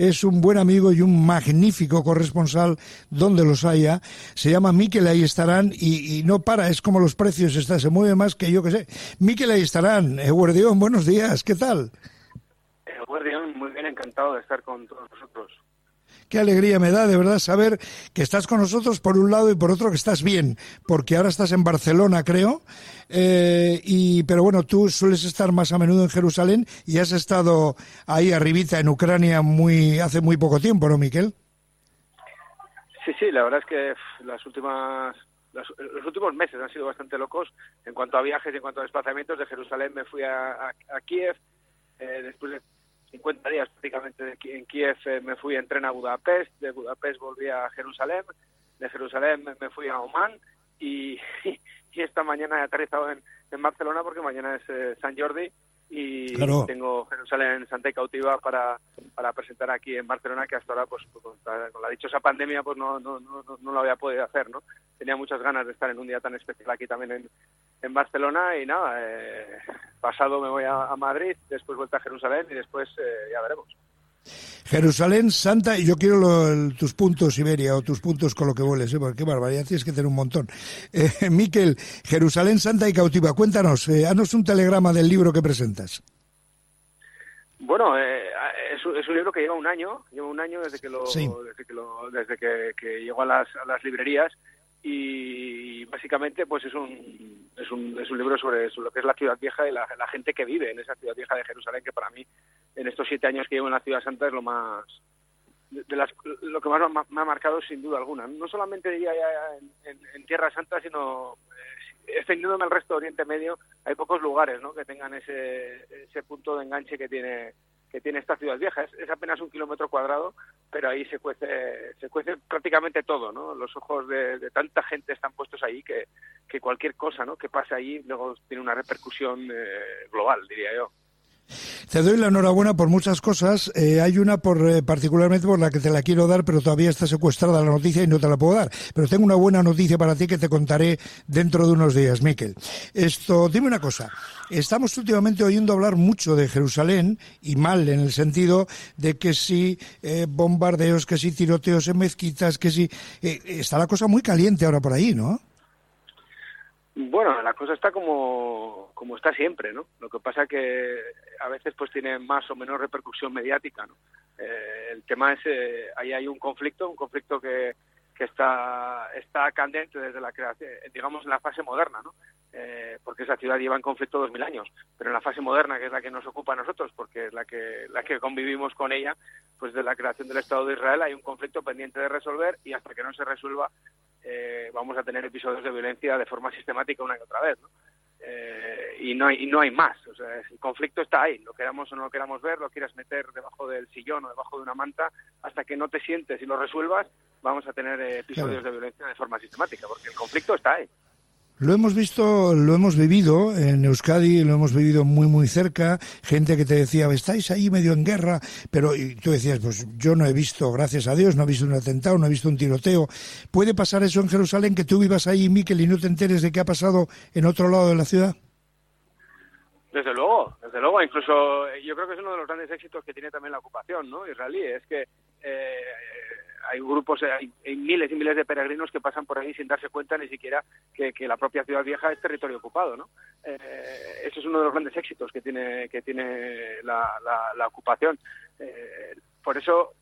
es un buen amigo y un magnífico corresponsal donde los haya. Se llama Miquel, ahí estarán y, no para, es como los precios, está, se mueve más que yo que sé. Miquel, ahí estarán. Guardión, buenos días, ¿qué tal? Guardión, muy bien, encantado de estar con todos nosotros qué alegría me da de verdad saber que estás con nosotros por un lado y por otro que estás bien, porque ahora estás en Barcelona, creo, eh, y pero bueno, tú sueles estar más a menudo en Jerusalén y has estado ahí arribita en Ucrania muy hace muy poco tiempo, ¿no, Miquel? Sí, sí, la verdad es que las últimas los, últimos meses han sido bastante locos en cuanto a viajes, en cuanto a desplazamientos. De Jerusalén me fui a, Kiev, eh, después de 50 días prácticamente en Kiev eh, me fui en tren a Budapest, de Budapest volví a Jerusalén, de Jerusalén me fui a Oman y, esta mañana he aterrizado en, en Barcelona porque mañana es eh, San Jordi y tengo Jerusalén Santa y Cautiva para, para presentar aquí en Barcelona que hasta ahora pues, pues con, la dichosa pandemia pues no, no, no, no lo había podido hacer no tenía muchas ganas de estar en un día tan especial aquí también en, en Barcelona y nada eh, pasado me voy a, Madrid después vuelta a Jerusalén y después eh, ya veremos Jerusalén Santa, y yo quiero tus puntos, Iberia, o tus puntos con lo que vueles, ¿eh? porque qué barbaridad, tienes que tener un montón. Eh, Miquel, Jerusalén Santa y Cautiva, cuéntanos, eh, haznos un telegrama del libro que presentas. Bueno, eh, es, un libro que lleva un año, lleva un año desde que lo, desde que, lo, desde que, llegó a las, a las librerías y básicamente pues es un, es un, es un libro sobre, lo que es la ciudad vieja y la, gente que vive en esa ciudad vieja de Jerusalén que para mí en estos siete años que llevo en la ciudad santa es lo más de las, lo que más me ha marcado sin duda alguna no solamente diría ya en, Tierra Santa sino eh, extendiéndome al resto de Oriente Medio hay pocos lugares ¿no? que tengan ese, ese punto de enganche que tiene que tiene esta ciudad vieja. Es, apenas un kilómetro cuadrado, pero ahí se cuece, se cuece prácticamente todo, ¿no? Los ojos de, tanta gente están puestos ahí que, que cualquier cosa, ¿no? Que pase ahí luego tiene una repercusión eh, global, diría yo. Te doy la enhorabuena por muchas cosas. Eh, hay una por eh, particularmente por la que te la quiero dar, pero todavía está secuestrada la noticia y no te la puedo dar. Pero tengo una buena noticia para ti que te contaré dentro de unos días, Miquel. Esto, dime una cosa. Estamos últimamente oyendo hablar mucho de Jerusalén y mal en el sentido de que si eh, bombardeos, que si tiroteos en mezquitas, que si está la cosa muy caliente ahora por ahí, ¿no? Bueno, la cosa está como, como está siempre, ¿no? Lo que pasa que a veces pues tiene más o menos repercusión mediática, ¿no? Eh, el tema es, eh, ahí hay un conflicto, un conflicto que, que está, está candente desde la creación, digamos, en la fase moderna, ¿no? Eh, porque esa ciudad lleva en conflicto dos mil años, pero en la fase moderna, que es la que nos ocupa a nosotros, porque es la que, la que convivimos con ella, pues de la creación del Estado de Israel hay un conflicto pendiente de resolver y hasta que no se resuelva eh, vamos a tener episodios de violencia de forma sistemática una y otra vez, ¿no? Eh, y no hay y no hay más, o sea, el conflicto está ahí, lo queramos o no lo queramos ver, lo quieras meter debajo del sillón o debajo de una manta, hasta que no te sientes y lo resuelvas, vamos a tener episodios de violencia de forma sistemática, porque el conflicto está ahí. Lo hemos visto, lo hemos vivido en Euskadi, lo hemos vivido muy, muy cerca. Gente que te decía, estáis ahí medio en guerra, pero y tú decías, pues yo no he visto, gracias a Dios, no he visto un atentado, no he visto un tiroteo. ¿Puede pasar eso en Jerusalén, que tú vivas ahí, Miquel, y no te enteres de qué ha pasado en otro lado de la ciudad? Desde luego, desde luego. Incluso yo creo que es uno de los grandes éxitos que tiene también la ocupación ¿no? israelí. Es que eh, hay grupos, hay, miles y miles de peregrinos que pasan por ahí sin darse cuenta ni siquiera que, la propia ciudad vieja es territorio ocupado, ¿no? Eh, ese es uno de los grandes éxitos que tiene que tiene la, la, ocupación. Eh, por eso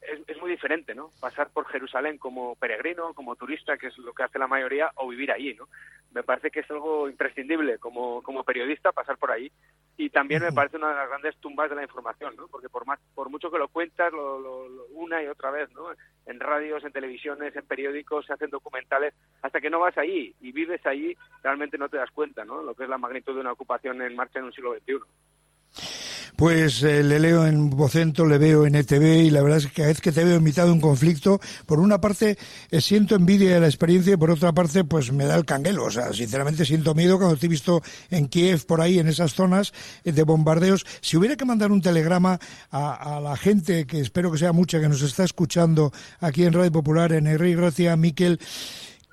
es, muy diferente, ¿no? Pasar por Jerusalén como peregrino, como turista, que es lo que hace la mayoría, o vivir allí, ¿no? Me parece que es algo imprescindible como, como periodista pasar por ahí y también me parece una de las grandes tumbas de la información, ¿no? Porque por más, por mucho que lo cuentas lo, una y otra vez, ¿no? En radios, en televisiones, en periódicos, se hacen documentales, hasta que no vas allí y vives allí, realmente no te das cuenta, ¿no? Lo que es la magnitud de una ocupación en marcha en un siglo XXI. Pues eh, le leo en Vocento, le veo en ETV y la verdad es que cada vez que te veo en mitad de un conflicto, por una parte eh, siento envidia de la experiencia y por otra parte pues me da el canguelo. O sea, sinceramente siento miedo cuando te he visto en Kiev, por ahí, en esas zonas eh, de bombardeos. Si hubiera que mandar un telegrama a, la gente, que espero que sea mucha, que nos está escuchando aquí en Radio Popular, en Rey Gracia, Miquel,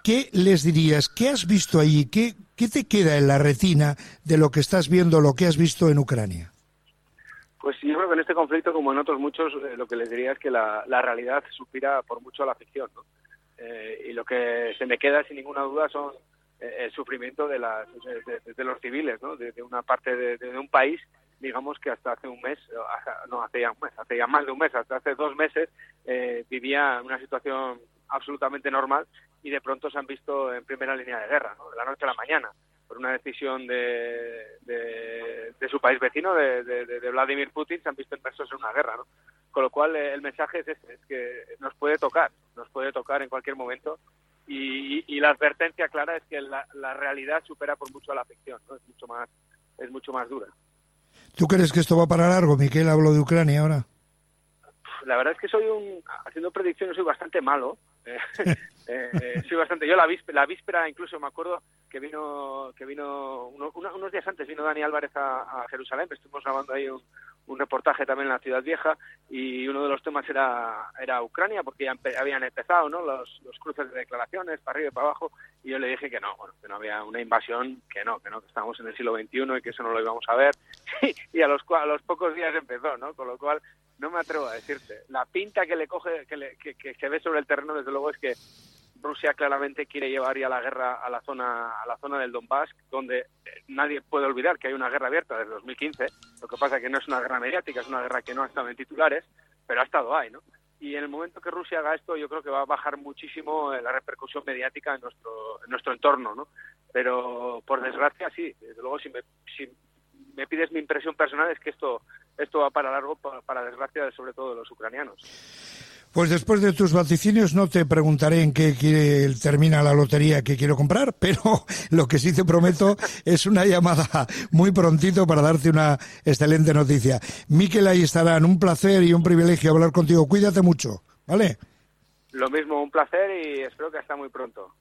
¿qué les dirías? ¿Qué has visto allí? ¿Qué, ¿Qué te queda en la retina de lo que estás viendo, lo que has visto en Ucrania? Pues yo creo que en este conflicto, como en otros muchos, eh, lo que les diría es que la, realidad supira por mucho la ficción, ¿no? Eh, y lo que se me queda sin ninguna duda son eh, el sufrimiento de, las, de, los civiles, ¿no? De, una parte de, un país, digamos que hasta hace un mes, no, hace ya un mes, hace ya más de un mes, hasta hace dos meses, vivía una situación absolutamente normal y de pronto se han visto en primera línea de guerra. De la noche a la mañana por una decisión de, de, su país vecino, de, de, Vladimir Putin, se han visto inmersos en una guerra, ¿no? Con lo cual eh, el mensaje es este, es que nos puede tocar, nos puede tocar en cualquier momento y, y la advertencia clara es que la, la, realidad supera por mucho a la ficción, ¿no? Es mucho más, es mucho más dura. ¿Tú crees que esto va para largo? Miquel habló de Ucrania ahora. La verdad es que soy un, haciendo predicciones soy bastante malo. Eh, eh, soy bastante. Yo la víspera, la víspera incluso me acuerdo que vino que vino unos días antes vino Dani Álvarez a, Jerusalén estuvimos grabando ahí un, reportaje también en la ciudad vieja y uno de los temas era era Ucrania porque ya habían empezado no los, los cruces de declaraciones para arriba y para abajo y yo le dije que no bueno que no había una invasión que no que no que estábamos en el siglo XXI y que eso no lo íbamos a ver y a los a los pocos días empezó no con lo cual no me atrevo a decirte la pinta que le coge que, le, que, que se ve sobre el terreno desde luego es que Rusia claramente quiere llevar ya la guerra a la zona a la zona del Donbass, donde eh, nadie puede olvidar que hay una guerra abierta desde 2015. Lo que pasa es que no es una guerra mediática, es una guerra que no ha estado en titulares, pero ha estado ahí, ¿no? Y en el momento que Rusia haga esto, yo creo que va a bajar muchísimo eh, la repercusión mediática en nuestro en nuestro entorno, ¿no? Pero por desgracia sí, desde luego si me si me pides mi impresión personal es que esto esto va para largo para, para desgracia sobre todo de los ucranianos. Pues después de tus vaticinios no te preguntaré en qué termina la lotería que quiero comprar, pero lo que sí te prometo es una llamada muy prontito para darte una excelente noticia. Miquel, ahí estarán. Un placer y un privilegio hablar contigo. Cuídate mucho, ¿vale? Lo mismo, un placer y espero que hasta muy pronto.